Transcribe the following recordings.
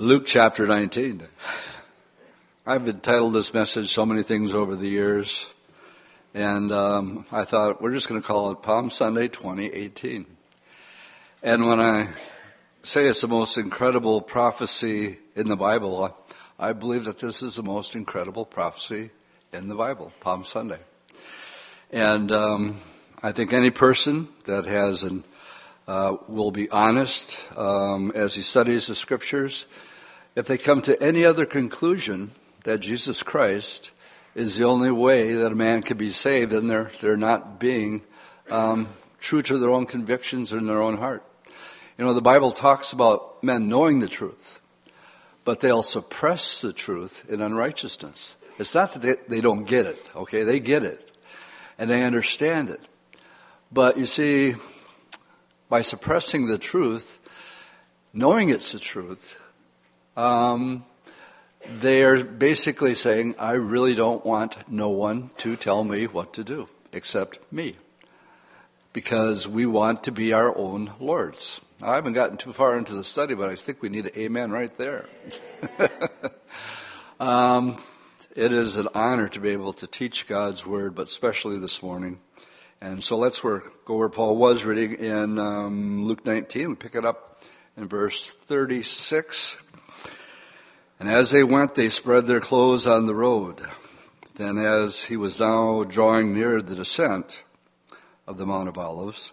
Luke chapter 19. I've entitled this message so many things over the years, and um, I thought we're just going to call it Palm Sunday 2018. And when I say it's the most incredible prophecy in the Bible, I believe that this is the most incredible prophecy in the Bible, Palm Sunday. And um, I think any person that has an uh, will be honest um, as he studies the scriptures. If they come to any other conclusion that Jesus Christ is the only way that a man can be saved, then they're, they're not being um, true to their own convictions or in their own heart. You know, the Bible talks about men knowing the truth, but they'll suppress the truth in unrighteousness. It's not that they, they don't get it, okay? They get it, and they understand it. But you see, by suppressing the truth, knowing it's the truth, um, they're basically saying, I really don't want no one to tell me what to do except me. Because we want to be our own lords. I haven't gotten too far into the study, but I think we need an amen right there. um, it is an honor to be able to teach God's word, but especially this morning. And so let's go where Paul was reading in um, Luke 19. We pick it up in verse 36. And as they went, they spread their clothes on the road. Then, as he was now drawing near the descent of the Mount of Olives,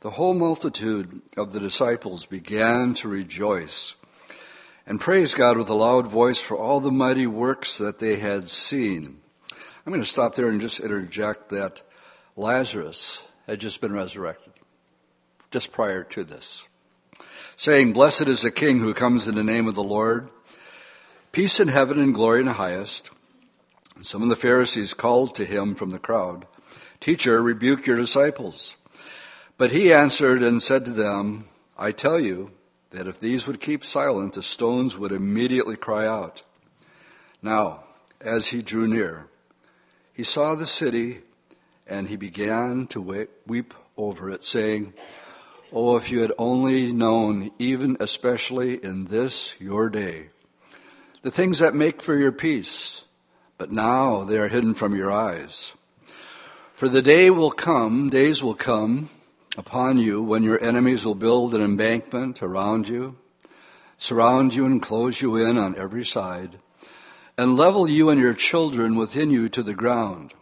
the whole multitude of the disciples began to rejoice and praise God with a loud voice for all the mighty works that they had seen. I'm going to stop there and just interject that Lazarus had just been resurrected, just prior to this, saying, Blessed is the King who comes in the name of the Lord, peace in heaven and glory in the highest. And some of the Pharisees called to him from the crowd, Teacher, rebuke your disciples. But he answered and said to them, I tell you that if these would keep silent, the stones would immediately cry out. Now, as he drew near, he saw the city and he began to weep over it, saying, Oh, if you had only known, even especially in this your day, the things that make for your peace, but now they are hidden from your eyes. For the day will come, days will come upon you when your enemies will build an embankment around you, surround you and close you in on every side, and level you and your children within you to the ground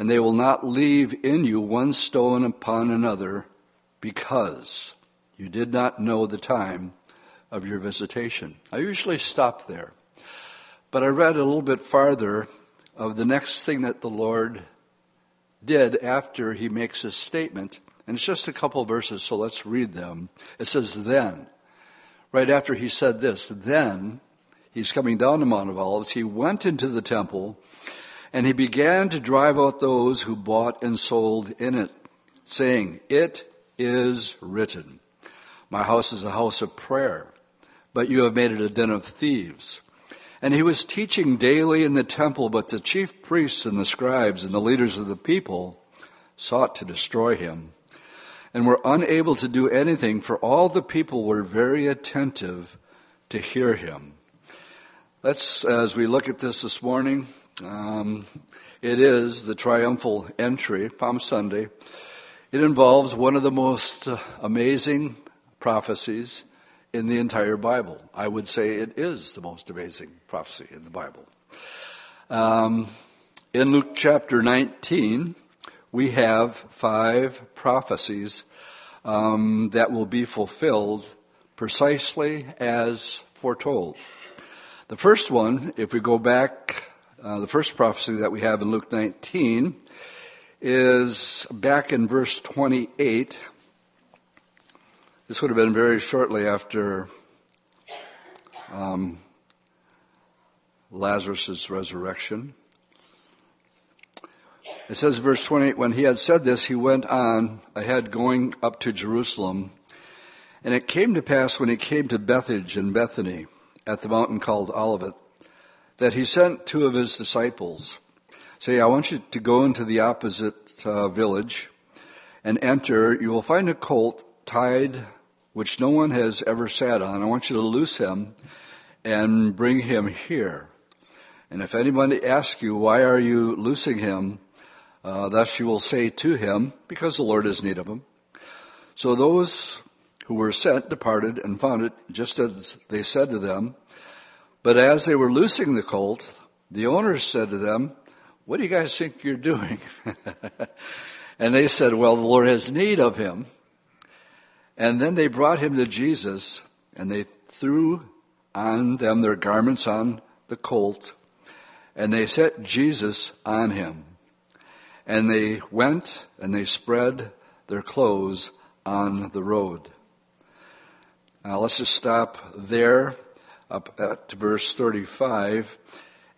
and they will not leave in you one stone upon another because you did not know the time of your visitation. I usually stop there, but I read a little bit farther of the next thing that the Lord did after he makes his statement, and it's just a couple verses, so let's read them. It says, Then, right after he said this, then he's coming down the Mount of Olives, he went into the temple and he began to drive out those who bought and sold in it, saying, It is written, My house is a house of prayer, but you have made it a den of thieves. And he was teaching daily in the temple, but the chief priests and the scribes and the leaders of the people sought to destroy him and were unable to do anything, for all the people were very attentive to hear him. Let's, as we look at this this morning, um, it is the triumphal entry, Palm Sunday. It involves one of the most amazing prophecies in the entire Bible. I would say it is the most amazing prophecy in the Bible. Um, in Luke chapter 19, we have five prophecies um, that will be fulfilled precisely as foretold. The first one, if we go back uh, the first prophecy that we have in Luke 19 is back in verse 28. This would have been very shortly after um, Lazarus' resurrection. It says, verse 28, when he had said this, he went on ahead going up to Jerusalem. And it came to pass when he came to Bethphage and Bethany at the mountain called Olivet that he sent two of his disciples. Say, I want you to go into the opposite uh, village and enter. You will find a colt tied, which no one has ever sat on. I want you to loose him and bring him here. And if anybody asks you, why are you loosing him? Uh, thus you will say to him, because the Lord has need of him. So those who were sent departed and found it just as they said to them. But as they were loosing the colt, the owners said to them, What do you guys think you're doing? and they said, Well, the Lord has need of him. And then they brought him to Jesus, and they threw on them their garments on the colt, and they set Jesus on him. And they went and they spread their clothes on the road. Now let's just stop there, up at verse 35.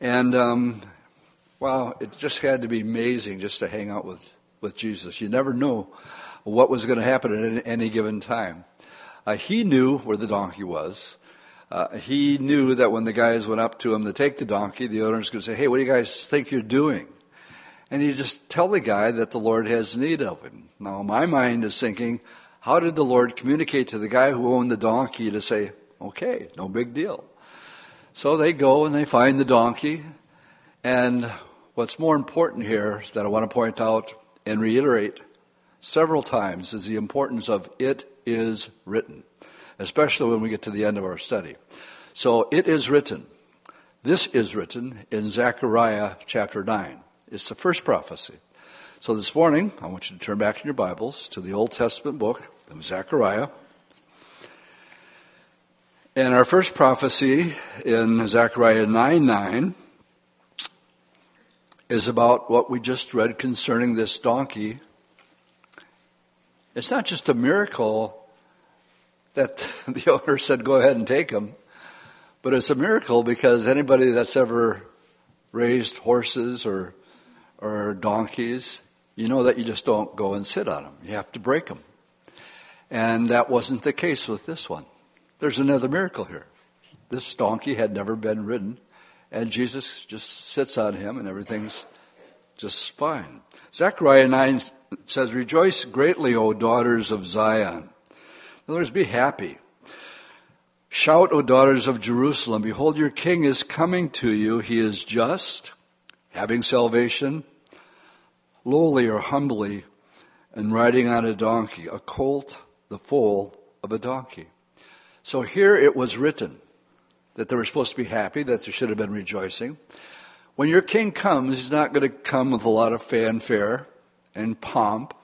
And, um, wow, it just had to be amazing just to hang out with, with Jesus. You never know what was going to happen at any given time. Uh, he knew where the donkey was. Uh, he knew that when the guys went up to him to take the donkey, the owner's going to say, Hey, what do you guys think you're doing? And you just tell the guy that the Lord has need of him. Now, my mind is thinking, how did the Lord communicate to the guy who owned the donkey to say, okay, no big deal? So they go and they find the donkey. And what's more important here that I want to point out and reiterate several times is the importance of it is written especially when we get to the end of our study. So it is written. This is written in Zechariah chapter 9. It's the first prophecy. So this morning, I want you to turn back in your Bibles to the Old Testament book of Zechariah. And our first prophecy in Zechariah 9 9 is about what we just read concerning this donkey. It's not just a miracle that the owner said, go ahead and take him. But it's a miracle because anybody that's ever raised horses or, or donkeys, you know that you just don't go and sit on them. You have to break them. And that wasn't the case with this one. There's another miracle here. This donkey had never been ridden, and Jesus just sits on him, and everything's just fine. Zechariah 9 says, Rejoice greatly, O daughters of Zion. In other words, be happy. Shout, O daughters of Jerusalem, behold, your king is coming to you. He is just, having salvation, lowly or humbly, and riding on a donkey, a colt, the foal of a donkey. So here it was written that they were supposed to be happy, that there should have been rejoicing. When your king comes, he's not going to come with a lot of fanfare and pomp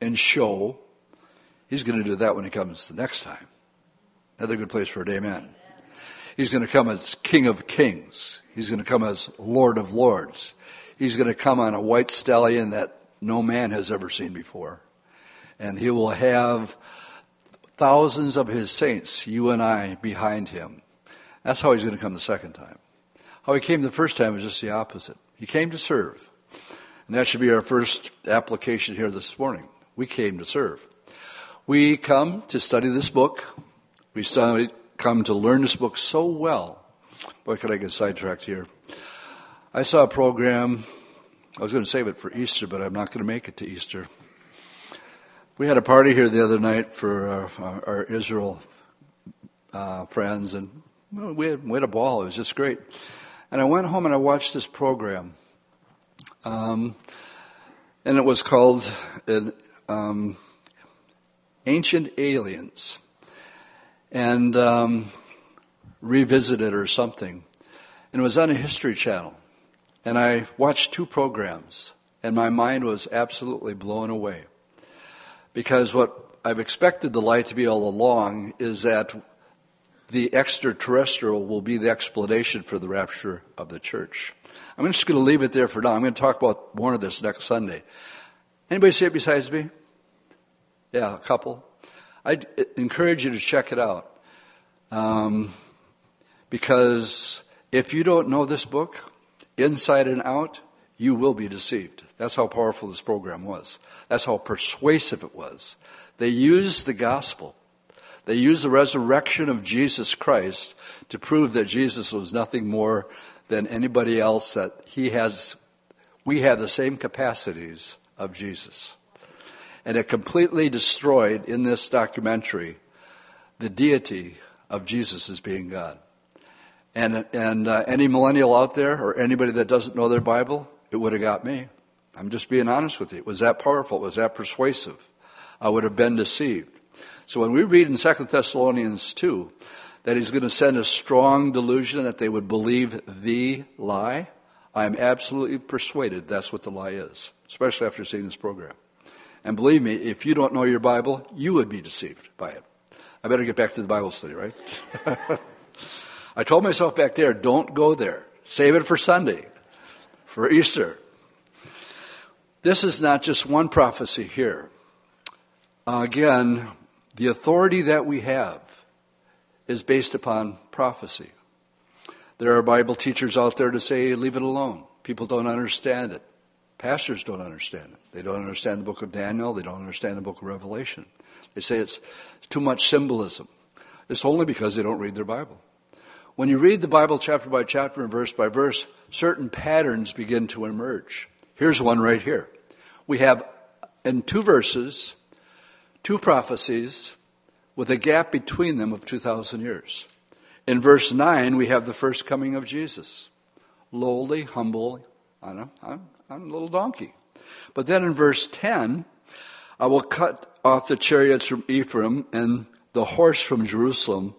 and show He's going to do that when he comes the next time. Another good place for an amen. He's going to come as King of Kings. He's going to come as Lord of Lords. He's going to come on a white stallion that no man has ever seen before. And he will have thousands of his saints, you and I, behind him. That's how he's going to come the second time. How he came the first time was just the opposite. He came to serve. And that should be our first application here this morning. We came to serve. We come to study this book. We come to learn this book so well. Boy, could I get sidetracked here. I saw a program. I was going to save it for Easter, but I'm not going to make it to Easter. We had a party here the other night for our, our Israel uh, friends, and we had, we had a ball. It was just great. And I went home and I watched this program. Um, and it was called um, Ancient Aliens and um, revisited or something. And it was on a History Channel. And I watched two programs, and my mind was absolutely blown away. Because what I've expected the light to be all along is that the extraterrestrial will be the explanation for the rapture of the church. I'm just going to leave it there for now. I'm going to talk about more of this next Sunday. Anybody see it besides me? Yeah, a couple. I'd encourage you to check it out. Um, because if you don't know this book, inside and out, you will be deceived. That's how powerful this program was. That's how persuasive it was. They used the gospel. They used the resurrection of Jesus Christ to prove that Jesus was nothing more than anybody else, that he has, we have the same capacities of Jesus. And it completely destroyed in this documentary the deity of Jesus as being God. And, and uh, any millennial out there or anybody that doesn't know their Bible, it would have got me. I'm just being honest with you. Was that powerful? Was that persuasive? I would have been deceived. So when we read in 2 Thessalonians 2 that he's going to send a strong delusion that they would believe the lie, I am absolutely persuaded that's what the lie is, especially after seeing this program. And believe me, if you don't know your Bible, you would be deceived by it. I better get back to the Bible study, right? I told myself back there, don't go there. Save it for Sunday, for Easter. This is not just one prophecy here. Again, the authority that we have is based upon prophecy. There are Bible teachers out there to say, leave it alone. People don't understand it. Pastors don't understand it. They don't understand the book of Daniel. They don't understand the book of Revelation. They say it's too much symbolism. It's only because they don't read their Bible. When you read the Bible chapter by chapter and verse by verse, certain patterns begin to emerge. Here's one right here. We have in two verses two prophecies with a gap between them of 2,000 years. In verse 9, we have the first coming of Jesus lowly, humble, on a, on a little donkey. But then in verse 10, I will cut off the chariots from Ephraim and the horse from Jerusalem.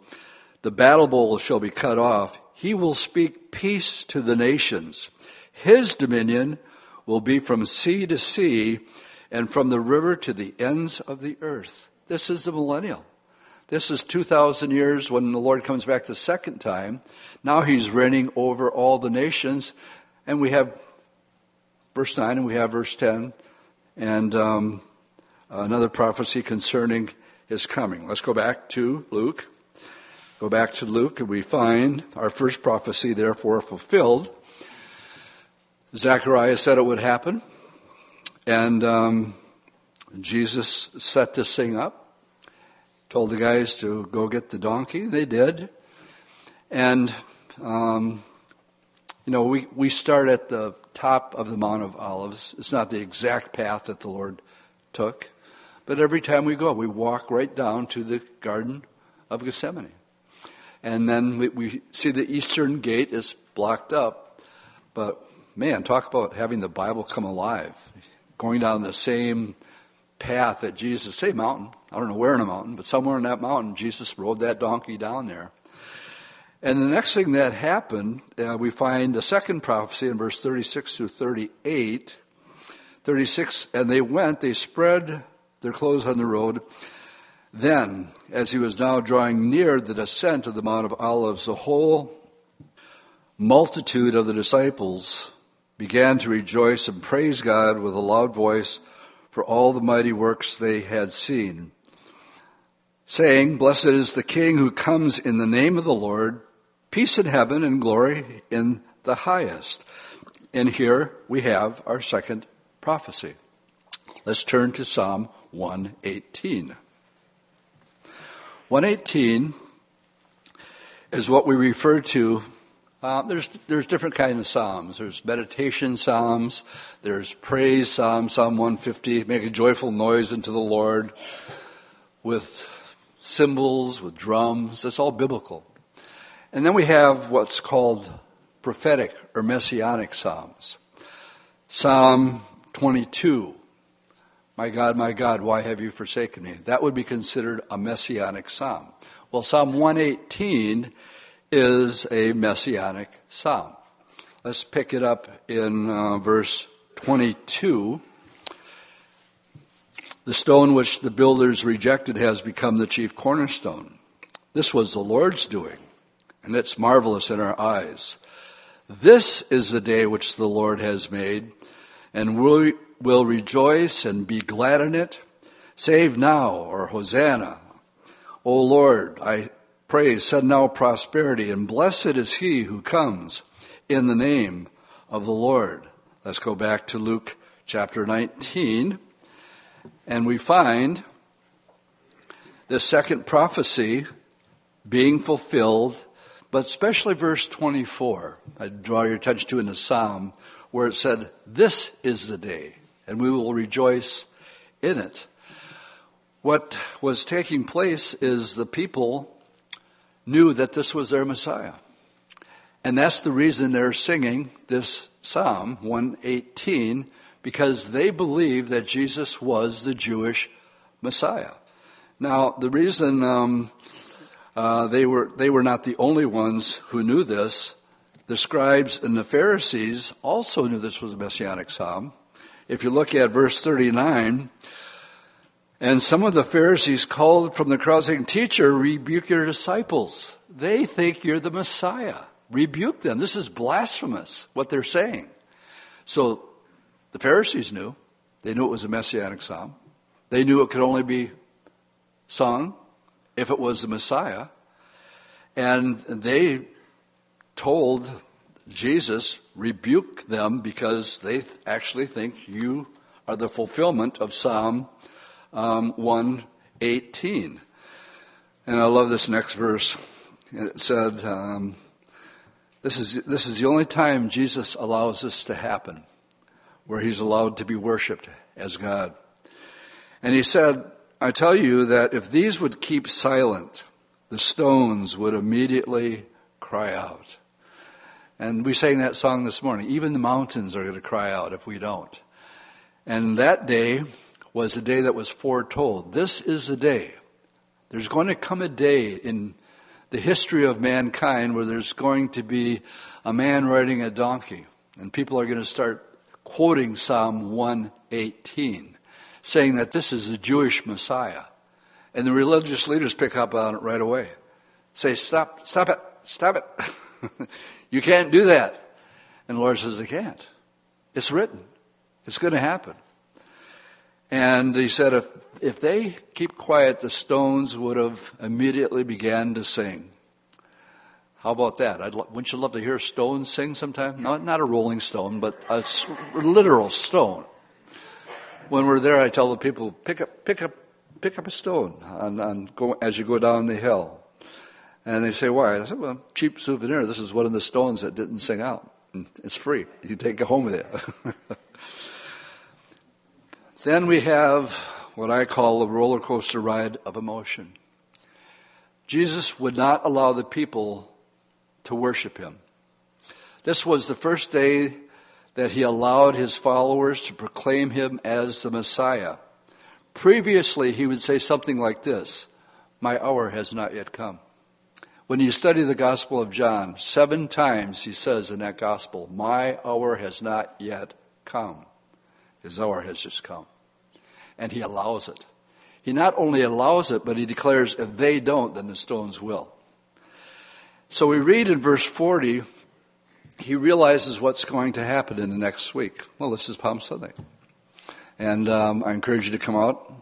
The battle bow shall be cut off. He will speak peace to the nations. His dominion will be from sea to sea and from the river to the ends of the earth. This is the millennial. This is 2,000 years when the Lord comes back the second time. Now he's reigning over all the nations. And we have verse 9 and we have verse 10 and um, another prophecy concerning his coming. Let's go back to Luke. Go back to Luke and we find our first prophecy therefore fulfilled. Zechariah said it would happen. And um, Jesus set this thing up, told the guys to go get the donkey. They did. And, um, you know, we, we start at the top of the Mount of Olives. It's not the exact path that the Lord took, but every time we go, we walk right down to the Garden of Gethsemane. And then we, we see the eastern gate is blocked up, but man, talk about having the Bible come alive going down the same path that Jesus, same mountain, I don't know where in a mountain, but somewhere in that mountain, Jesus rode that donkey down there. And the next thing that happened, uh, we find the second prophecy in verse 36 through 38. 36, and they went, they spread their clothes on the road. Then, as he was now drawing near the descent of the Mount of Olives, the whole multitude of the disciples began to rejoice and praise God with a loud voice for all the mighty works they had seen, saying, Blessed is the King who comes in the name of the Lord, peace in heaven and glory in the highest. And here we have our second prophecy. Let's turn to Psalm 118. 118 is what we refer to uh, there's there's different kinds of psalms. There's meditation psalms. There's praise psalm, Psalm 150, make a joyful noise unto the Lord, with cymbals, with drums. That's all biblical. And then we have what's called prophetic or messianic psalms. Psalm 22. My God, my God, why have you forsaken me? That would be considered a messianic psalm. Well, Psalm 118 is a messianic psalm. Let's pick it up in uh, verse 22. The stone which the builders rejected has become the chief cornerstone. This was the Lord's doing, and it's marvelous in our eyes. This is the day which the Lord has made, and we will rejoice and be glad in it. Save now, or Hosanna. O Lord, I Praise, now prosperity, and blessed is he who comes in the name of the Lord. Let's go back to Luke chapter 19, and we find the second prophecy being fulfilled, but especially verse 24. I draw your attention to in the Psalm, where it said, This is the day, and we will rejoice in it. What was taking place is the people knew that this was their Messiah. And that's the reason they're singing this Psalm 118, because they believe that Jesus was the Jewish Messiah. Now, the reason um, uh, they, were, they were not the only ones who knew this, the scribes and the Pharisees also knew this was a messianic psalm. If you look at verse 39, and some of the Pharisees called from the crowd saying, Teacher, rebuke your disciples. They think you're the Messiah. Rebuke them. This is blasphemous, what they're saying. So the Pharisees knew. They knew it was a messianic psalm. They knew it could only be sung if it was the Messiah. And they told Jesus, rebuke them because they actually think you are the fulfillment of Psalm um, 118. And I love this next verse. It said, um, this, is, this is the only time Jesus allows this to happen, where he's allowed to be worshiped as God. And he said, I tell you that if these would keep silent, the stones would immediately cry out. And we sang that song this morning. Even the mountains are going to cry out if we don't. And that day was a day that was foretold. This is the day. There's going to come a day in the history of mankind where there's going to be a man riding a donkey. And people are going to start quoting Psalm 118, saying that this is the Jewish Messiah. And the religious leaders pick up on it right away. Say, stop, stop it, stop it. You can't do that. And the Lord says, I can't. It's written. It's going to happen. And he said, if, if they keep quiet, the stones would have immediately began to sing. How about that? I'd, wouldn't you love to hear stones sing sometime? Not, not a rolling stone, but a literal stone. When we're there, I tell the people, pick up, pick up, pick up a stone on, on go, as you go down the hill. And they say, why? I said, well, cheap souvenir. This is one of the stones that didn't sing out. It's free. You take it home with you. then we have what I call the roller coaster ride of emotion. Jesus would not allow the people to worship him. This was the first day that he allowed his followers to proclaim him as the Messiah. Previously, he would say something like this My hour has not yet come. When you study the Gospel of John, seven times he says in that Gospel, My hour has not yet come. His hour has just come. And he allows it. He not only allows it, but he declares, If they don't, then the stones will. So we read in verse 40, he realizes what's going to happen in the next week. Well, this is Palm Sunday. And um, I encourage you to come out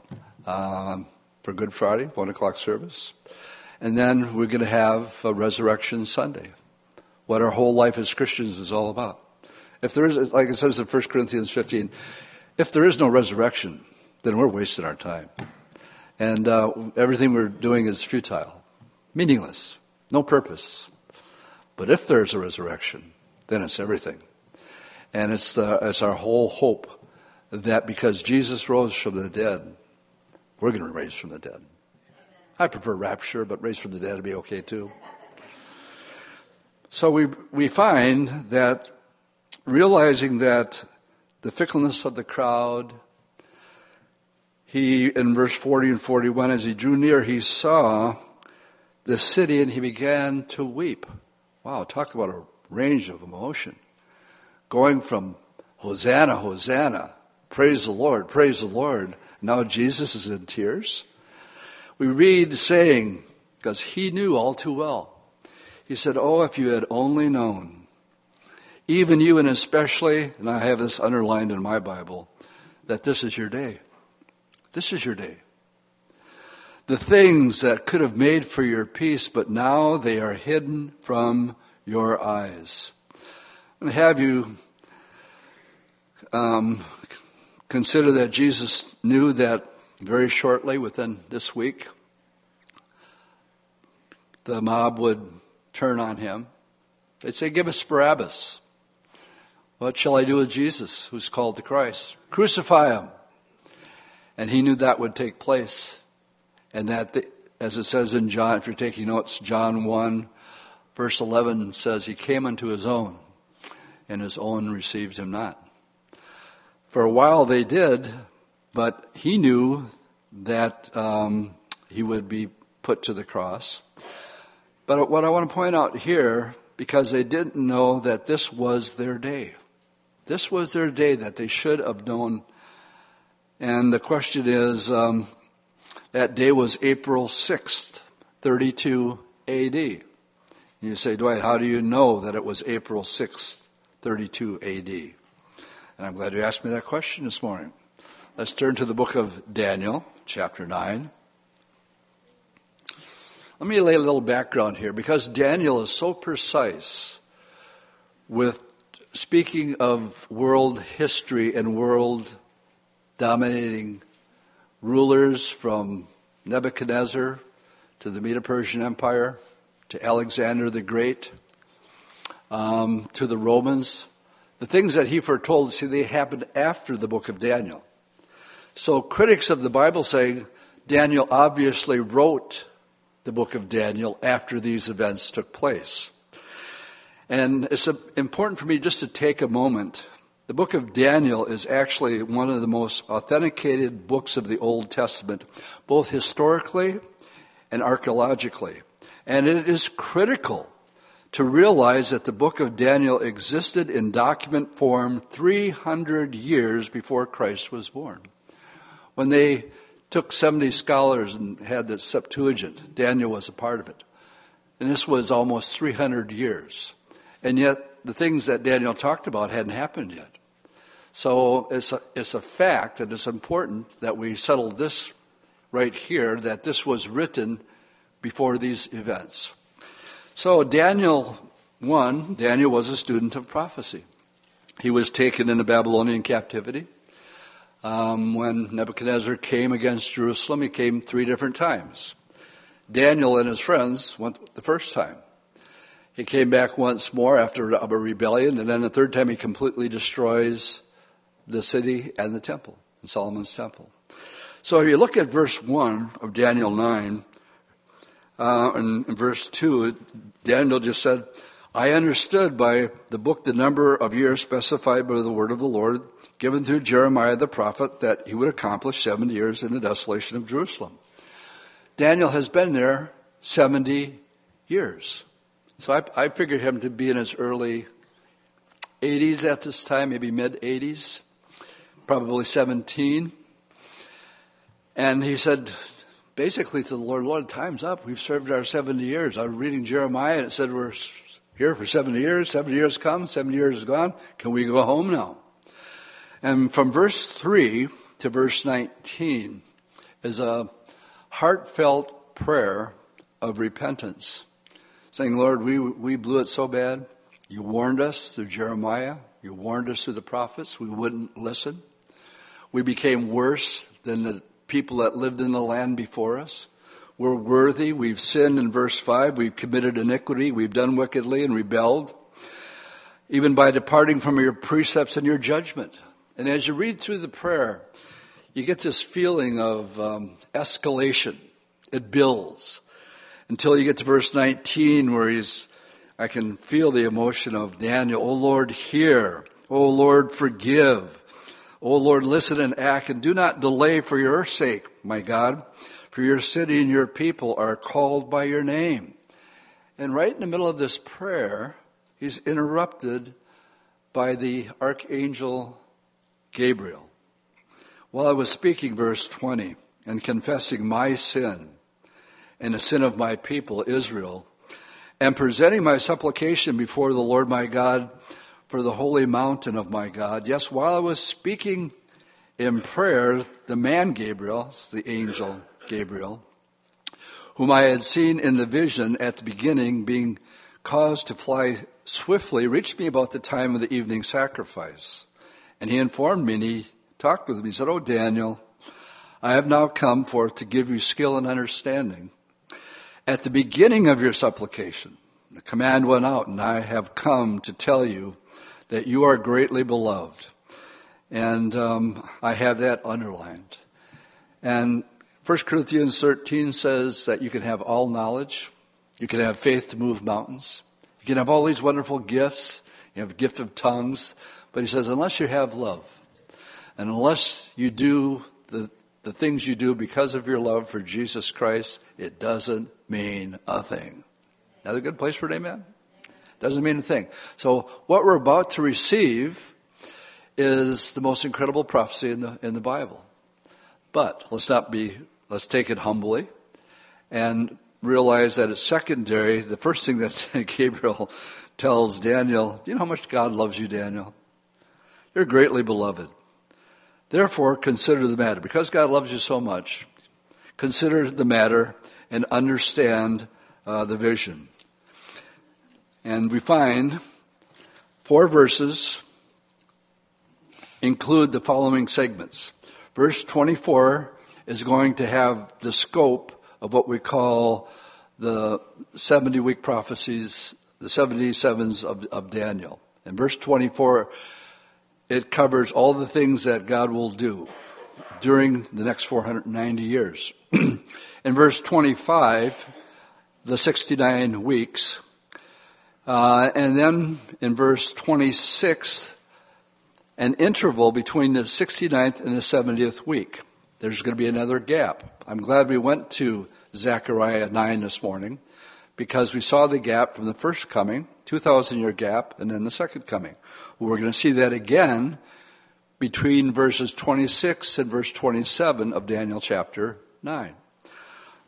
um, for Good Friday, 1 o'clock service. And then we're going to have a Resurrection Sunday, what our whole life as Christians is all about. If there is, like it says in 1 Corinthians 15, if there is no resurrection, then we're wasting our time. And uh, everything we're doing is futile, meaningless, no purpose. But if there's a resurrection, then it's everything. And it's, the, it's our whole hope that because Jesus rose from the dead, we're going to raise from the dead. I prefer rapture, but raised from the dead would be okay too. So we, we find that realizing that the fickleness of the crowd, he, in verse 40 and 41, as he drew near, he saw the city and he began to weep. Wow, talk about a range of emotion. Going from Hosanna, Hosanna, praise the Lord, praise the Lord. Now Jesus is in tears we read saying, because he knew all too well, he said, Oh, if you had only known, even you and especially, and I have this underlined in my Bible, that this is your day. This is your day. The things that could have made for your peace, but now they are hidden from your eyes. And have you um, consider that Jesus knew that very shortly, within this week, the mob would turn on him. They'd say, Give us Barabbas. What shall I do with Jesus, who's called the Christ? Crucify him. And he knew that would take place. And that, the, as it says in John, if you're taking notes, John 1, Verse 11 says, He came unto his own, and his own received him not. For a while they did, but he knew that um, he would be put to the cross. But what I want to point out here, because they didn't know that this was their day. This was their day that they should have known. And the question is um, that day was April 6th, 32 AD. And you say, Dwight, how do you know that it was April 6th, 32 AD? And I'm glad you asked me that question this morning. Let's turn to the book of Daniel, chapter 9. Let me lay a little background here because Daniel is so precise with speaking of world history and world dominating rulers from Nebuchadnezzar to the Medo Persian Empire to Alexander the Great um, to the Romans the things that he foretold, see, they happened after the book of Daniel. So critics of the Bible say Daniel obviously wrote the book of Daniel after these events took place. And it's important for me just to take a moment. The book of Daniel is actually one of the most authenticated books of the Old Testament, both historically and archaeologically. And it is critical to realize that the book of Daniel existed in document form 300 years before Christ was born. When they took 70 scholars and had the Septuagint, Daniel was a part of it. And this was almost 300 years. And yet, the things that Daniel talked about hadn't happened yet. So it's a, it's a fact, and it's important that we settle this right here that this was written before these events. So, Daniel 1, Daniel was a student of prophecy. He was taken into Babylonian captivity. Um, when Nebuchadnezzar came against Jerusalem, he came three different times. Daniel and his friends went the first time. He came back once more after a rebellion, and then the third time he completely destroys the city and the temple, and Solomon's temple. So if you look at verse 1 of Daniel 9, uh, in verse 2, Daniel just said, I understood by the book the number of years specified by the word of the Lord given through Jeremiah the prophet that he would accomplish 70 years in the desolation of Jerusalem. Daniel has been there 70 years. So I, I figure him to be in his early 80s at this time, maybe mid 80s, probably 17. And he said, basically to the Lord, Lord, time's up. We've served our 70 years. I was reading Jeremiah and it said we're here for 70 years. 70 years come, 70 years is gone. Can we go home now? And from verse 3 to verse 19 is a heartfelt prayer of repentance, saying, Lord, we, we blew it so bad. You warned us through Jeremiah. You warned us through the prophets. We wouldn't listen. We became worse than the people that lived in the land before us. We're worthy. We've sinned in verse 5. We've committed iniquity. We've done wickedly and rebelled, even by departing from your precepts and your judgment. And as you read through the prayer, you get this feeling of um, escalation. It builds until you get to verse 19 where he's, I can feel the emotion of Daniel. Oh Lord, hear. Oh Lord, forgive. O Lord, listen and act and do not delay for your sake, my God, for your city and your people are called by your name. And right in the middle of this prayer, he's interrupted by the archangel Gabriel. While I was speaking, verse 20, and confessing my sin and the sin of my people, Israel, and presenting my supplication before the Lord my God, for the holy mountain of my God. Yes, while I was speaking in prayer, the man Gabriel, the angel Gabriel, whom I had seen in the vision at the beginning, being caused to fly swiftly, reached me about the time of the evening sacrifice. And he informed me and he talked with me. He said, Oh, Daniel, I have now come forth to give you skill and understanding. At the beginning of your supplication, the command went out, and I have come to tell you that you are greatly beloved. And um, I have that underlined. And 1 Corinthians 13 says that you can have all knowledge, You can have faith to move mountains. You can have all these wonderful gifts. You have a gift of tongues. But he says, unless you have love, and unless you do the, the things you do because of your love for Jesus Christ, it doesn't mean a thing. Another good place for an amen? Doesn't mean a thing. So what we're about to receive is the most incredible prophecy in the, in the Bible. But let's not be, let's take it humbly and realize that it's secondary. The first thing that Gabriel tells Daniel, do you know how much God loves you, Daniel? You're greatly beloved. Therefore, consider the matter. Because God loves you so much, consider the matter and understand uh, the vision. And we find four verses include the following segments. Verse 24 is going to have the scope of what we call the 70 week prophecies, the 77s of, of Daniel. In verse 24, it covers all the things that God will do during the next 490 years. In verse 25, the 69 weeks, uh, and then in verse 26, an interval between the 69th and the 70th week. There's going to be another gap. I'm glad we went to Zechariah 9 this morning because we saw the gap from the first coming, 2,000 year gap, and then the second coming. We're going to see that again between verses 26 and verse 27 of Daniel chapter 9.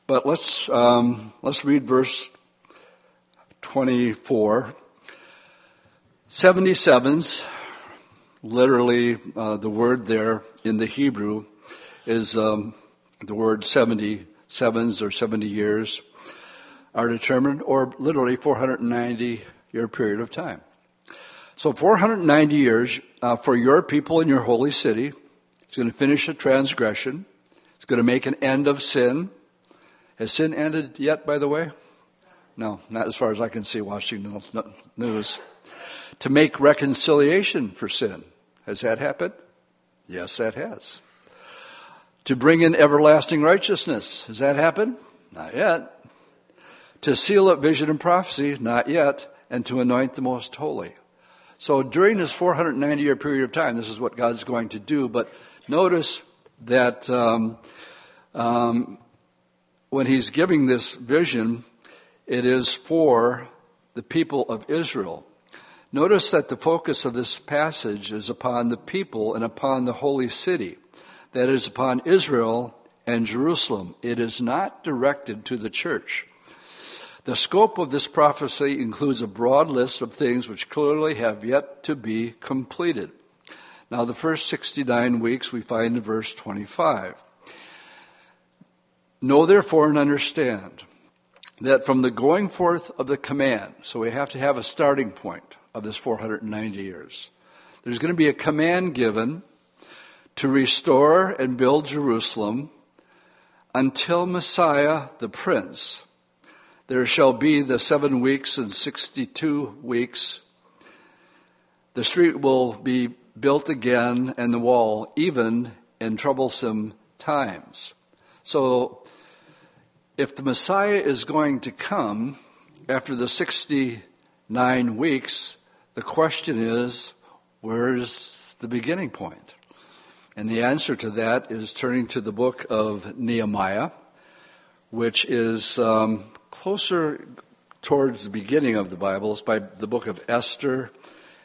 But let's, um, let's read verse 24. 77s, literally uh, the word there in the Hebrew is um, the word 77s or 70 years are determined, or literally 490 year period of time. So 490 years uh, for your people in your holy city. It's going to finish a transgression. It's going to make an end of sin. Has sin ended yet, by the way? No, not as far as I can see Washington news. To make reconciliation for sin. Has that happened? Yes, that has. To bring in everlasting righteousness. Has that happened? Not yet. To seal up vision and prophecy. Not yet. And to anoint the most holy. So during this 490 year period of time, this is what God's going to do. But notice that um, um, when He's giving this vision, it is for the people of Israel. Notice that the focus of this passage is upon the people and upon the holy city, that is, upon Israel and Jerusalem. It is not directed to the church. The scope of this prophecy includes a broad list of things which clearly have yet to be completed. Now, the first 69 weeks we find in verse 25. Know therefore and understand that from the going forth of the command, so we have to have a starting point of this 490 years, there's going to be a command given to restore and build Jerusalem until Messiah, the Prince, there shall be the seven weeks and 62 weeks. The street will be built again and the wall, even in troublesome times. So if the Messiah is going to come after the 69 weeks, the question is, where's the beginning point? And the answer to that is turning to the book of Nehemiah, which is um, closer towards the beginning of the Bible. It's by the book of Esther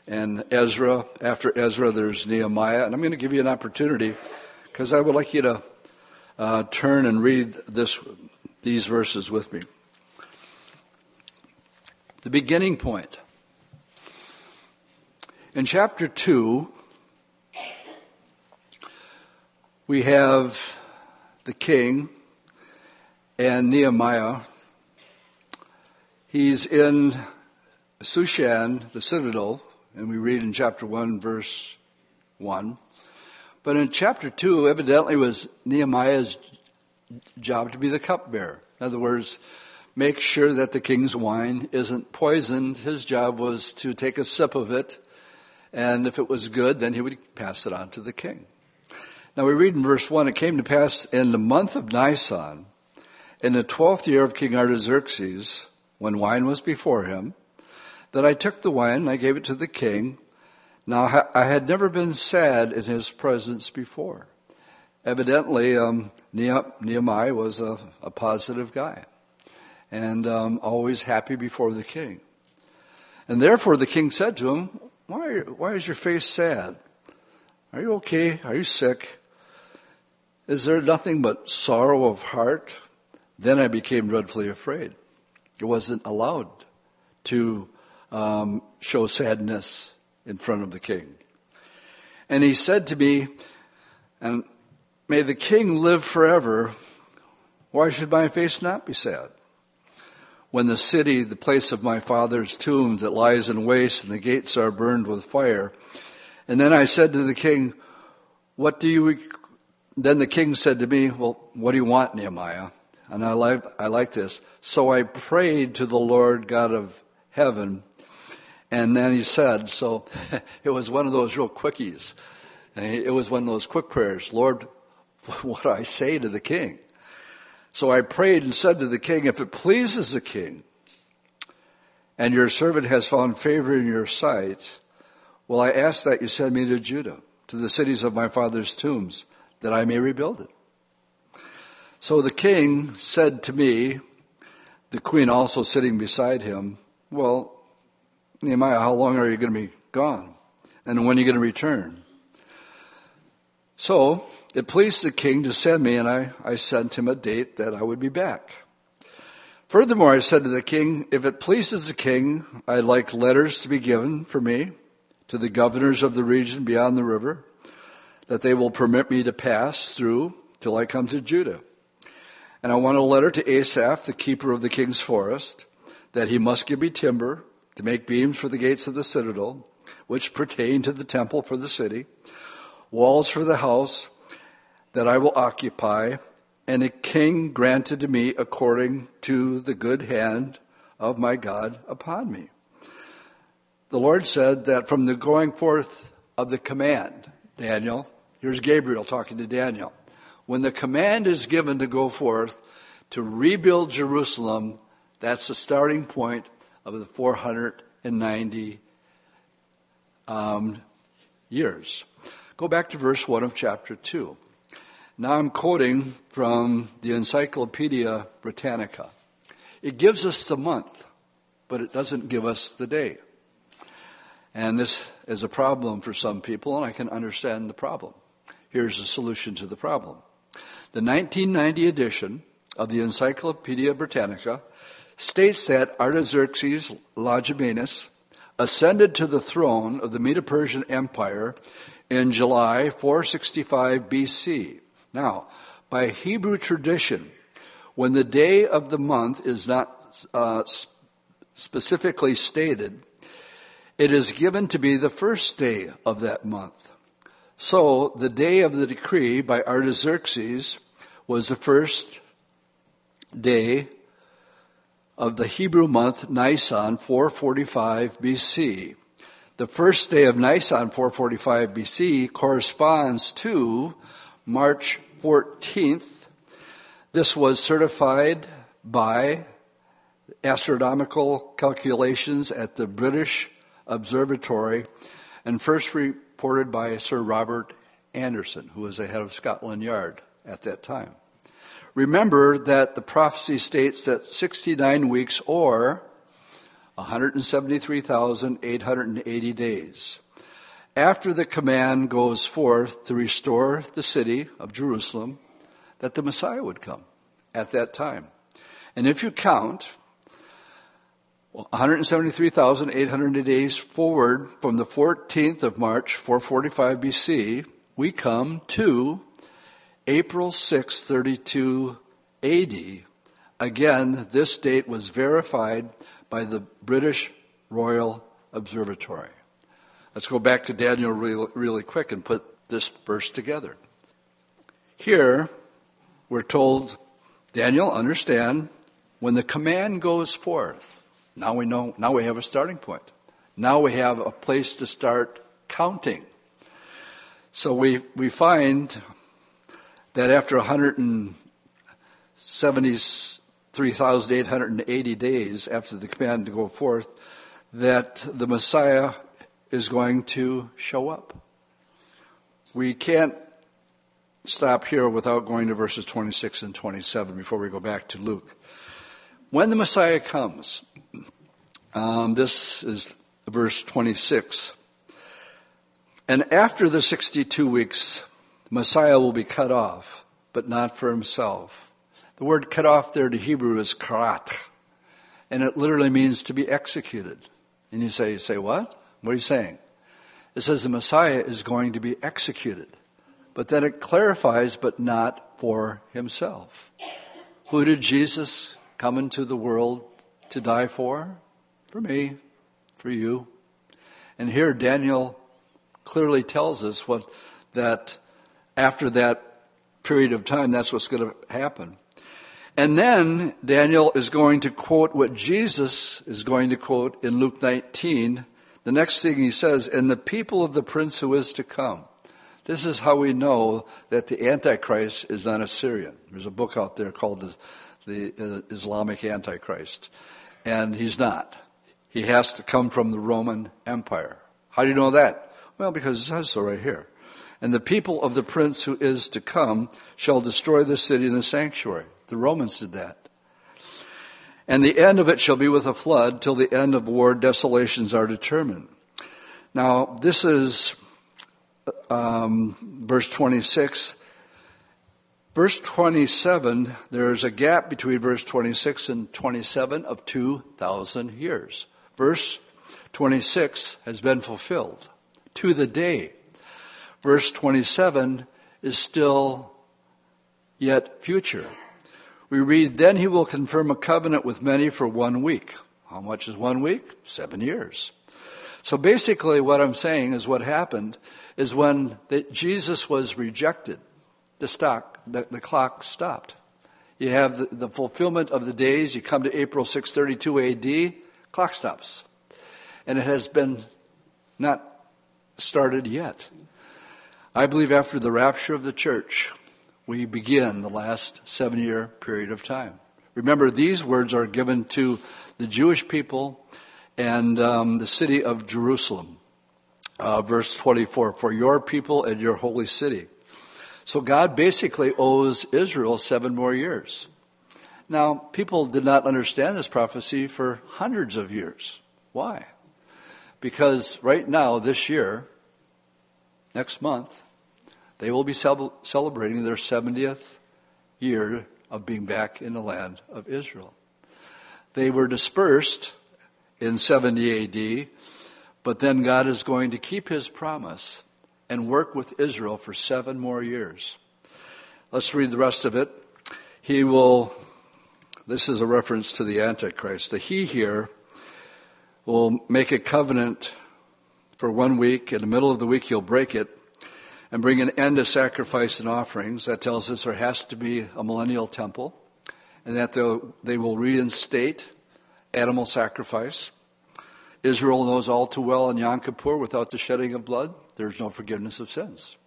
and Ezra. After Ezra, there's Nehemiah. And I'm going to give you an opportunity because I would like you to uh, turn and read this these verses with me. The beginning point. In chapter 2, we have the king and Nehemiah. He's in Shushan, the citadel, and we read in chapter 1, verse 1. But in chapter 2, evidently was Nehemiah's job to be the cupbearer. In other words, make sure that the king's wine isn't poisoned. His job was to take a sip of it, and if it was good, then he would pass it on to the king. Now we read in verse 1 It came to pass in the month of Nisan, in the twelfth year of King Artaxerxes, when wine was before him, that I took the wine and I gave it to the king. Now, I had never been sad in his presence before. Evidently, um, Nehemiah was a, a, positive guy and um, always happy before the king. And therefore, the king said to him, why, why is your face sad? Are you okay? Are you sick? Is there nothing but sorrow of heart? Then I became dreadfully afraid. It wasn't allowed to um, show sadness in front of the king. And he said to me, and may the king live forever. Why should my face not be sad? When the city, the place of my father's tombs that lies in waste and the gates are burned with fire. And then I said to the king, what do you, then the king said to me, well, what do you want, Nehemiah? And I like, I like this. So I prayed to the Lord God of heaven and then he said, so it was one of those real quickies. It was one of those quick prayers. Lord, what I say to the king? So I prayed and said to the king, if it pleases the king, and your servant has found favor in your sight, well, I ask that you send me to Judah, to the cities of my father's tombs, that I may rebuild it. So the king said to me, the queen also sitting beside him, well, Nehemiah, how long are you going to be gone? And when are you going to return? So it pleased the king to send me, and I, I sent him a date that I would be back. Furthermore, I said to the king, If it pleases the king, I'd like letters to be given for me to the governors of the region beyond the river, that they will permit me to pass through till I come to Judah. And I want a letter to Asaph, the keeper of the king's forest, that he must give me timber to make beams for the gates of the citadel, which pertain to the temple for the city, walls for the house that I will occupy, and a king granted to me according to the good hand of my God upon me. The Lord said that from the going forth of the command, Daniel, here's Gabriel talking to Daniel. When the command is given to go forth to rebuild Jerusalem, that's the starting point of the 490 um, years. Go back to verse 1 of chapter 2. Now I'm quoting from the Encyclopedia Britannica. It gives us the month, but it doesn't give us the day. And this is a problem for some people, and I can understand the problem. Here's a solution to the problem. The 1990 edition of the Encyclopedia Britannica states that Artaxerxes Longimanus ascended to the throne of the Medo Persian Empire in July 465 BC. Now, by Hebrew tradition, when the day of the month is not uh, specifically stated, it is given to be the first day of that month. So, the day of the decree by Artaxerxes was the first day of the Hebrew month Nisan 445 BC. The first day of Nisan 445 BC corresponds to March 14th. This was certified by astronomical calculations at the British Observatory and first reported by Sir Robert Anderson, who was the head of Scotland Yard at that time. Remember that the prophecy states that 69 weeks or 173,880 days after the command goes forth to restore the city of Jerusalem, that the Messiah would come at that time. And if you count 173,800 days forward from the 14th of March, 445 BC, we come to April 6, 32 AD. Again, this date was verified by the British Royal Observatory. Let's go back to Daniel really, really quick and put this verse together. Here, we're told, Daniel, understand, when the command goes forth, now we know, now we have a starting point. Now we have a place to start counting. So we, we find that after 170 3,880 days after the command to go forth, that the Messiah is going to show up. We can't stop here without going to verses 26 and 27 before we go back to Luke. When the Messiah comes, um, this is verse 26. And after the 62 weeks, Messiah will be cut off, but not for himself. The word cut off there to Hebrew is karat, and it literally means to be executed. And you say, you say what? What are you saying? It says the Messiah is going to be executed. But then it clarifies, but not for himself. Who did Jesus come into the world to die for? For me, for you. And here Daniel clearly tells us what that after that period of time, that's what's going to happen. And then Daniel is going to quote what Jesus is going to quote in Luke 19. The next thing he says, and the people of the prince who is to come. This is how we know that the Antichrist is not a Syrian. There's a book out there called the, the uh, Islamic Antichrist. And he's not. He has to come from the Roman Empire. How do you know that? Well, because it says so right here. And the people of the prince who is to come shall destroy the city and the sanctuary. The Romans did that. And the end of it shall be with a flood till the end of war desolations are determined. Now, this is um, verse 26. Verse 27, there's a gap between verse 26 and 27 of 2,000 years. Verse 26 has been fulfilled to the day. Verse 27 is still yet future. We read, Then he will confirm a covenant with many for one week. How much is one week? Seven years. So basically, what I'm saying is what happened is when the, Jesus was rejected, the, stock, the, the clock stopped. You have the, the, fulfillment of the days. You come to April 632 AD, clock stops. And it has been not started yet. I believe after the rapture of the church, we begin the last seven year period of time. Remember, these words are given to the Jewish people and um, the city of Jerusalem. Uh, verse 24, for your people and your holy city. So God basically owes Israel seven more years. Now, people did not understand this prophecy for hundreds of years. Why? Because right now, this year, next month, they will be celebrating their 70th year of being back in the land of Israel. They were dispersed in 70 AD, but then God is going to keep his promise and work with Israel for seven more years. Let's read the rest of it. He will, this is a reference to the Antichrist. The he here will make a covenant for one week. In the middle of the week, he'll break it and bring an end to sacrifice and offerings. That tells us there has to be a millennial temple and that they will reinstate animal sacrifice. Israel knows all too well in Yom Kippur, without the shedding of blood, there's no forgiveness of sins.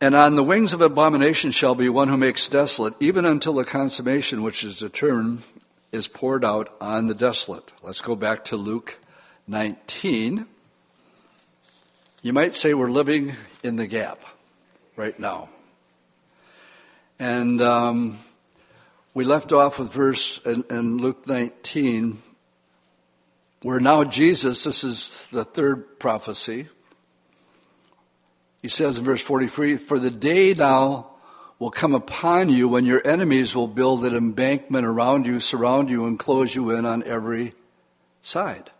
And on the wings of abomination shall be one who makes desolate, even until the consummation which is determined is poured out on the desolate. Let's go back to Luke 19. You might say we're living in the gap right now. And um, we left off with verse in, in Luke 19, where now Jesus, this is the third prophecy, he says in verse 43 For the day now will come upon you when your enemies will build an embankment around you, surround you, and close you in on every side.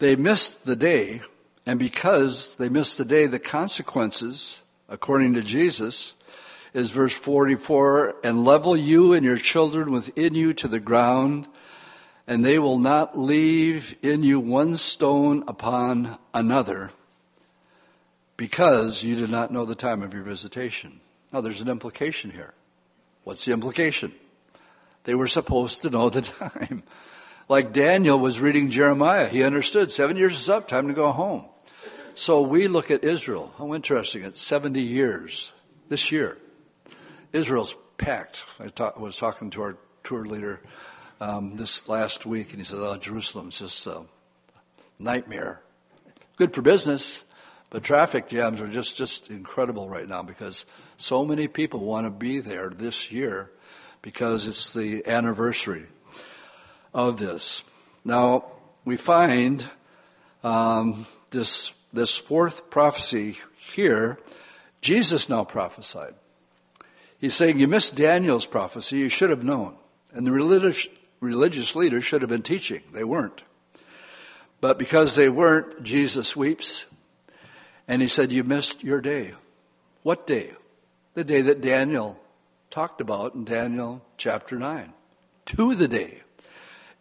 They missed the day, and because they missed the day, the consequences, according to Jesus, is verse 44 and level you and your children within you to the ground, and they will not leave in you one stone upon another, because you did not know the time of your visitation. Now, there's an implication here. What's the implication? They were supposed to know the time. Like Daniel was reading Jeremiah, he understood seven years is up, time to go home. So we look at Israel. How interesting. It's 70 years this year. Israel's packed. I was talking to our tour leader um, this last week, and he said, "Oh, Jerusalem's just a nightmare. Good for business, but traffic jams are just just incredible right now because so many people want to be there this year because it's the anniversary of this. Now we find um, this this fourth prophecy here. Jesus now prophesied. He's saying, You missed Daniel's prophecy, you should have known. And the religious, religious leaders should have been teaching. They weren't. But because they weren't, Jesus weeps. And he said, You missed your day. What day? The day that Daniel talked about in Daniel chapter 9. To the day.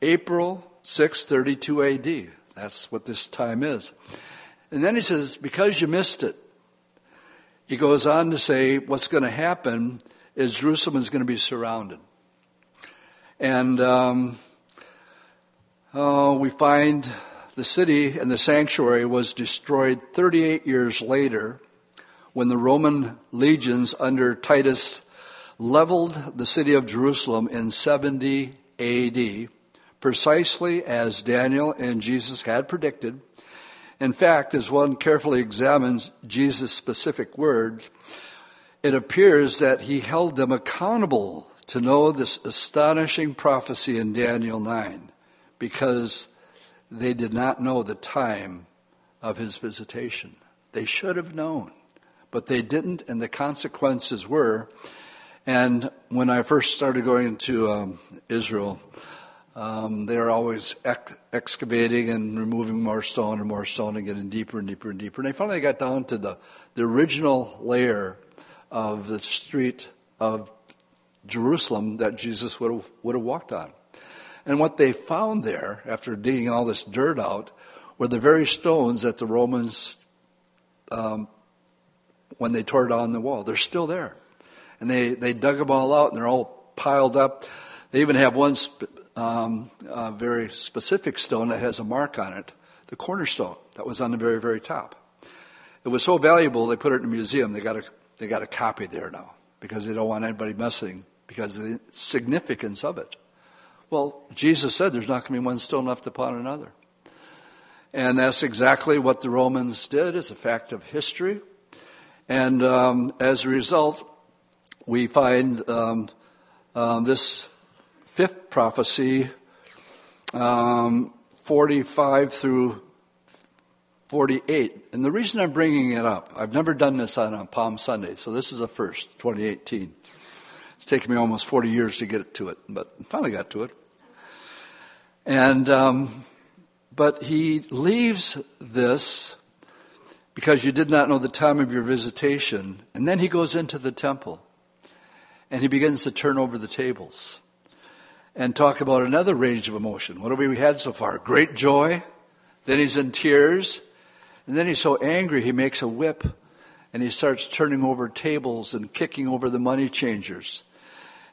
April 632 AD. That's what this time is. And then he says, Because you missed it, he goes on to say what's going to happen is Jerusalem is going to be surrounded. And um, oh, we find the city and the sanctuary was destroyed 38 years later when the Roman legions under Titus leveled the city of Jerusalem in 70 AD, precisely as Daniel and Jesus had predicted. In fact, as one carefully examines Jesus' specific words, it appears that he held them accountable to know this astonishing prophecy in Daniel 9 because they did not know the time of his visitation. They should have known, but they didn't, and the consequences were. And when I first started going to um, Israel, um, they are always excavating and removing more stone and more stone and getting deeper and deeper and deeper. And they finally got down to the, the original layer of the street of Jerusalem that Jesus would have, would have walked on. And what they found there, after digging all this dirt out, were the very stones that the Romans, um, when they tore down the wall, they're still there. And they, they dug them all out and they're all piled up. They even have one um, a very specific stone that has a mark on it, the cornerstone that was on the very, very top. It was so valuable they put it in a museum. They got a they got a copy there now because they don't want anybody messing because of the significance of it. Well, Jesus said there's not going to be one stone left upon another. And that's exactly what the Romans did as a fact of history. And um, as a result, we find um, um, this fifth prophecy, um, 45 through 48. And the reason I'm bringing it up, I've never done this on a Palm Sunday, so this is a first, 2018. It's taken me almost 40 years to get to it, but finally got to it. And, um, but he leaves this because you did not know the time of your visitation. And then he goes into the temple and he begins to turn over the tables and talk about another range of emotion. What have we had so far? Great joy. Then he's in tears. And then he's so angry he makes a whip and he starts turning over tables and kicking over the money changers.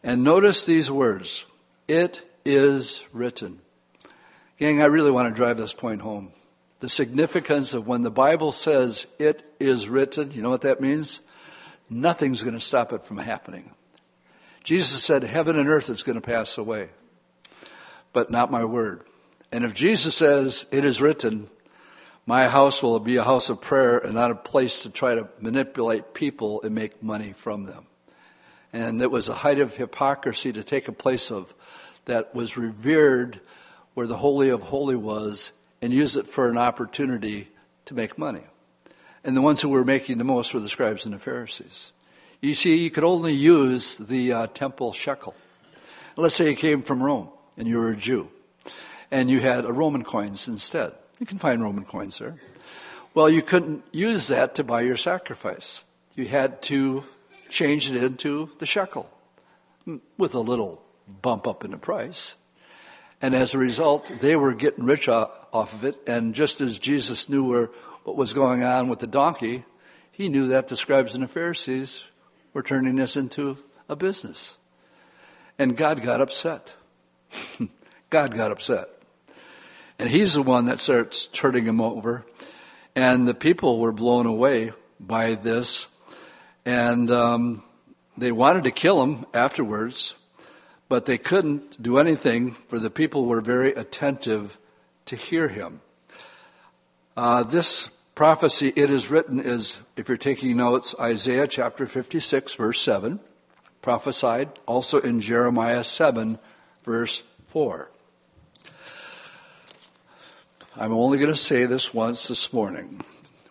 And notice these words It is written. Gang, I really want to drive this point home. The significance of when the Bible says it is written, you know what that means? Nothing's going to stop it from happening. Jesus said, Heaven and earth is going to pass away, but not my word. And if Jesus says, It is written, my house will be a house of prayer and not a place to try to manipulate people and make money from them. And it was a height of hypocrisy to take a place of that was revered where the Holy of Holy was and use it for an opportunity to make money. And the ones who were making the most were the scribes and the Pharisees. You see, you could only use the uh, temple shekel. Let's say you came from Rome and you were a Jew, and you had a Roman coins instead. You can find Roman coins there. Well, you couldn't use that to buy your sacrifice. You had to change it into the shekel with a little bump up in the price. And as a result, they were getting rich off of it. And just as Jesus knew where, what was going on with the donkey, he knew that the scribes and the Pharisees we're turning this into a business. And God got upset. God got upset. And he's the one that starts turning him over. And the people were blown away by this. And um, they wanted to kill him afterwards, but they couldn't do anything, for the people were very attentive to hear him. Uh, this prophecy, it is written, is, if you're taking notes, Isaiah chapter 56, verse 7, prophesied, also in Jeremiah 7, verse 4. I'm only going to say this once this morning.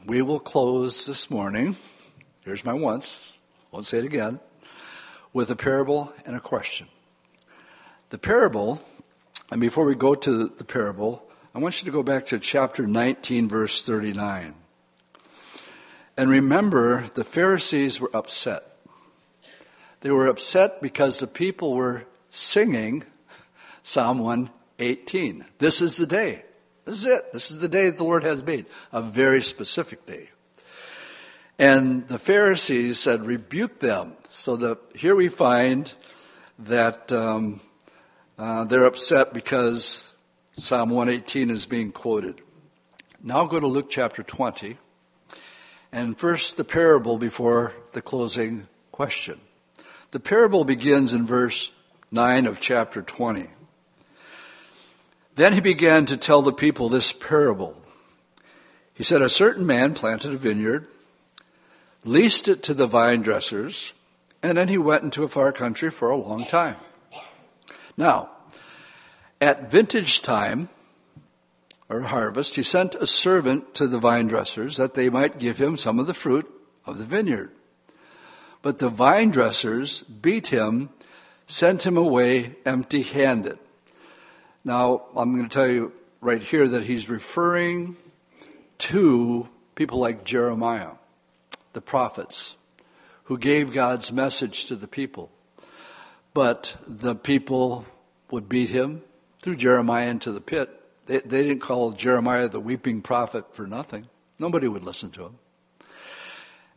We will close this morning. Here's my once. Won't say it again. With a parable and a question. The parable, and before we go to the parable, I want you to go back to chapter 19, verse 39. And remember, the Pharisees were upset. They were upset because the people were singing Psalm 118. This is the day. This is it. This is the day that the Lord has made, a very specific day. And the Pharisees said, rebuke them. So the, here we find that um, uh, they're upset because Psalm 118 is being quoted. Now go to Luke chapter 20. And first, the parable before the closing question. The parable begins in verse 9 of chapter 20. Then he began to tell the people this parable. He said, A certain man planted a vineyard, leased it to the vine dressers, and then he went into a far country for a long time. Now, at vintage time, or harvest, he sent a servant to the vine dressers that they might give him some of the fruit of the vineyard. But the vine dressers beat him, sent him away empty handed. Now, I'm going to tell you right here that he's referring to people like Jeremiah, the prophets, who gave God's message to the people. But the people would beat him, threw Jeremiah into the pit. They, they didn't call Jeremiah the weeping prophet for nothing. Nobody would listen to him.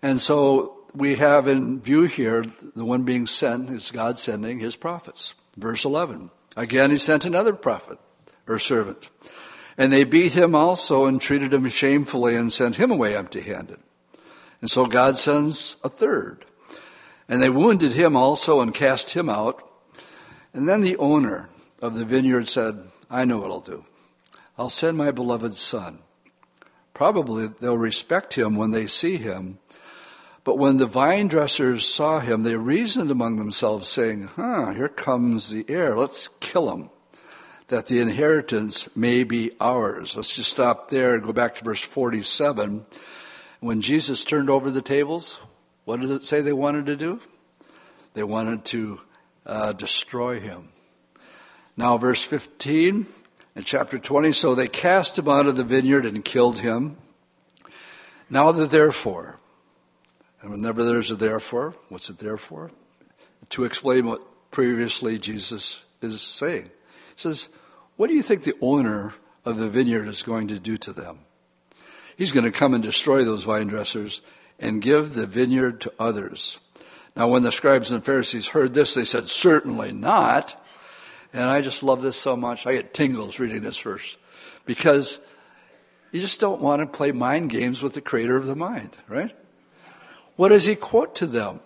And so we have in view here the one being sent is God sending his prophets. Verse 11. Again, he sent another prophet or servant. And they beat him also and treated him shamefully and sent him away empty handed. And so God sends a third. And they wounded him also and cast him out. And then the owner of the vineyard said, I know what I'll do. I'll send my beloved son. Probably they'll respect him when they see him but when the vine dressers saw him, they reasoned among themselves, saying, Huh, here comes the heir. Let's kill him, that the inheritance may be ours. Let's just stop there and go back to verse 47. When Jesus turned over the tables, what did it say they wanted to do? They wanted to uh, destroy him. Now, verse 15 in chapter 20 so they cast him out of the vineyard and killed him. Now, the therefore, and whenever there's a therefore, what's it there for? To explain what previously Jesus is saying. He says, What do you think the owner of the vineyard is going to do to them? He's going to come and destroy those vine dressers and give the vineyard to others. Now, when the scribes and Pharisees heard this, they said, Certainly not. And I just love this so much. I get tingles reading this verse because you just don't want to play mind games with the creator of the mind, right? What does he quote to them?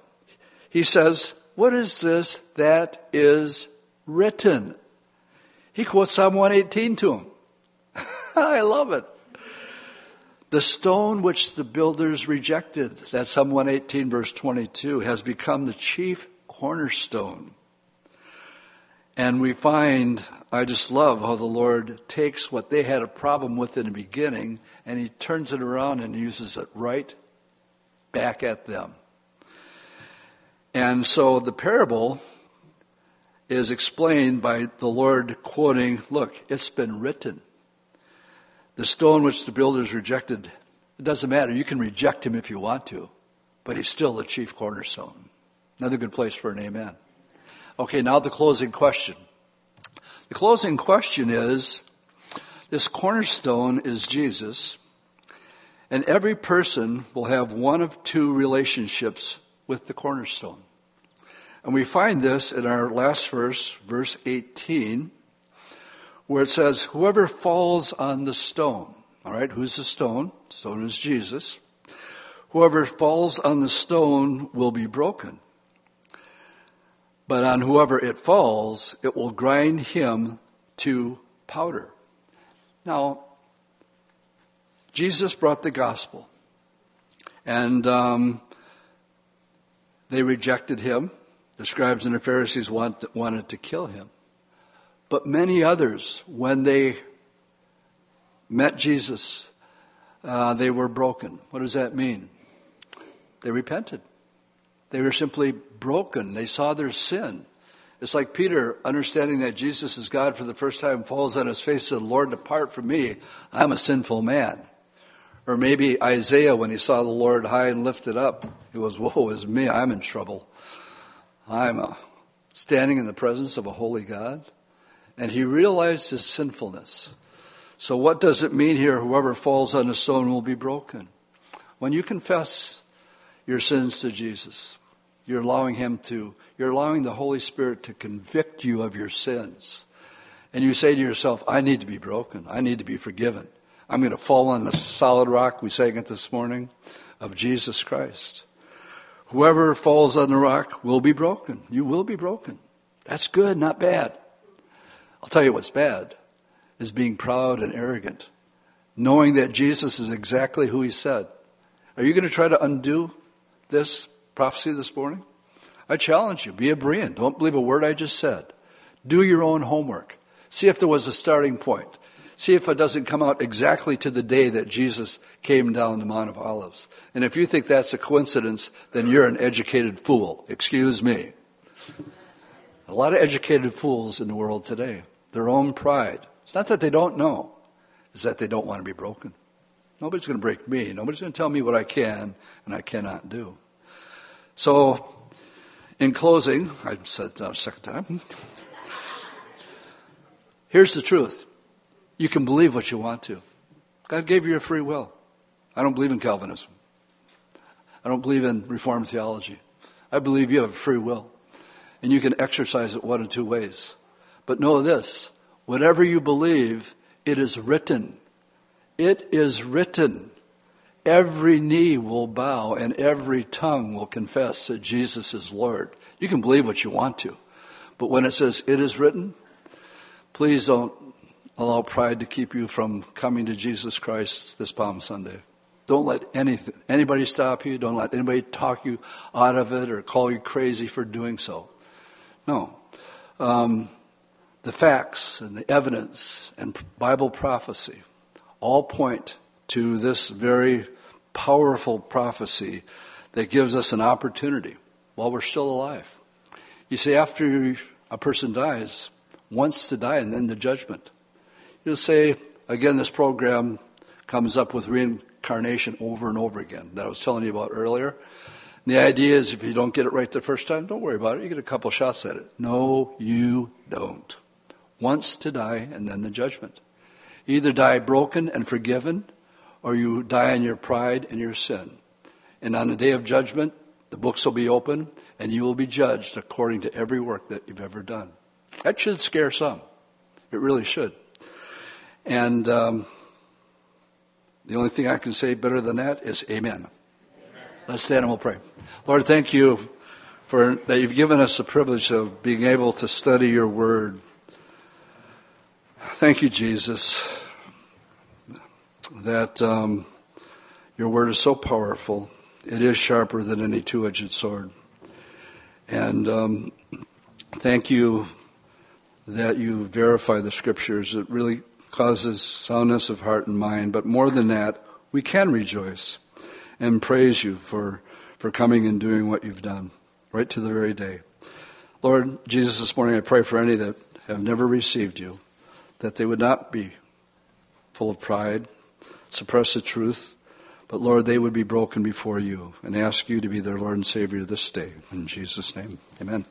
He says, What is this that is written? He quotes Psalm 118 to him. I love it. The stone which the builders rejected, that's Psalm 118, verse 22, has become the chief cornerstone. And we find, I just love how the Lord takes what they had a problem with in the beginning and he turns it around and uses it right back at them. And so the parable is explained by the Lord quoting, Look, it's been written. The stone which the builders rejected, it doesn't matter. You can reject him if you want to, but he's still the chief cornerstone. Another good place for an amen. Okay, now the closing question. The closing question is this cornerstone is Jesus. And every person will have one of two relationships with the cornerstone. And we find this in our last verse, verse 18, where it says, Whoever falls on the stone, all right, who's the stone? Stone is Jesus. Whoever falls on the stone will be broken. But on whoever it falls, it will grind him to powder. Now, Jesus brought the gospel, and um, they rejected him. The scribes and the Pharisees want, wanted to kill him. But many others, when they met Jesus, uh, they were broken. What does that mean? They repented. They were simply broken. They saw their sin. It's like Peter understanding that Jesus is God for the first time falls on his face and said, Lord, depart from me. I'm a sinful man. Or maybe Isaiah, when he saw the Lord high and lifted up, it was, woe is me, I'm in trouble. I'm uh, standing in the presence of a holy God. And he realized his sinfulness. So, what does it mean here? Whoever falls on a stone will be broken. When you confess your sins to Jesus, you're allowing him to, you're allowing the Holy Spirit to convict you of your sins. And you say to yourself, I need to be broken. I need to be forgiven. I'm going to fall on the solid rock, we sang it this morning, of Jesus Christ. Whoever falls on the rock will be broken. You will be broken. That's good, not bad. I'll tell you what's bad is being proud and arrogant, knowing that Jesus is exactly who he said. Are you going to try to undo this prophecy this morning? I challenge you, be a Berean. Don't believe a word I just said. Do your own homework. See if there was a starting point. See if it doesn't come out exactly to the day that Jesus came down the Mount of Olives. And if you think that's a coincidence, then you're an educated fool. Excuse me. A lot of educated fools in the world today. Their own pride. It's not that they don't know, it's that they don't want to be broken. Nobody's going to break me. Nobody's going to tell me what I can and I cannot do. So, in closing, I said that a second time. Here's the truth you can believe what you want to. God gave you a free will. I don't believe in Calvinism. I don't believe in Reformed theology. I believe you have a free will. And you can exercise it one of two ways. But know this whatever you believe, it is written. It is written. Every knee will bow and every tongue will confess that Jesus is Lord. You can believe what you want to. But when it says it is written, please don't allow pride to keep you from coming to Jesus Christ this Palm Sunday. Don't let anything, anybody stop you. Don't let anybody talk you out of it or call you crazy for doing so. No. Um, the facts and the evidence and Bible prophecy all point to this very powerful prophecy that gives us an opportunity while we're still alive. You see, after a person dies, once to die and then the judgment. You'll say, again, this program comes up with reincarnation over and over again that I was telling you about earlier. And the idea is if you don't get it right the first time, don't worry about it. You get a couple shots at it. No, you don't. Once to die and then the judgment. either die broken and forgiven, or you die in your pride and your sin. And on the day of judgment, the books will be open, and you will be judged according to every work that you've ever done. That should scare some. It really should. And um, the only thing I can say better than that is amen. amen. Let's stand and we'll pray. Lord, thank you for that you've given us the privilege of being able to study your word. Thank you, Jesus, that um, your word is so powerful. It is sharper than any two edged sword. And um, thank you that you verify the scriptures. It really causes soundness of heart and mind. But more than that, we can rejoice and praise you for, for coming and doing what you've done right to the very day. Lord Jesus, this morning I pray for any that have never received you, that they would not be full of pride, suppress the truth, but Lord, they would be broken before you and ask you to be their Lord and Savior this day. In Jesus' name, amen.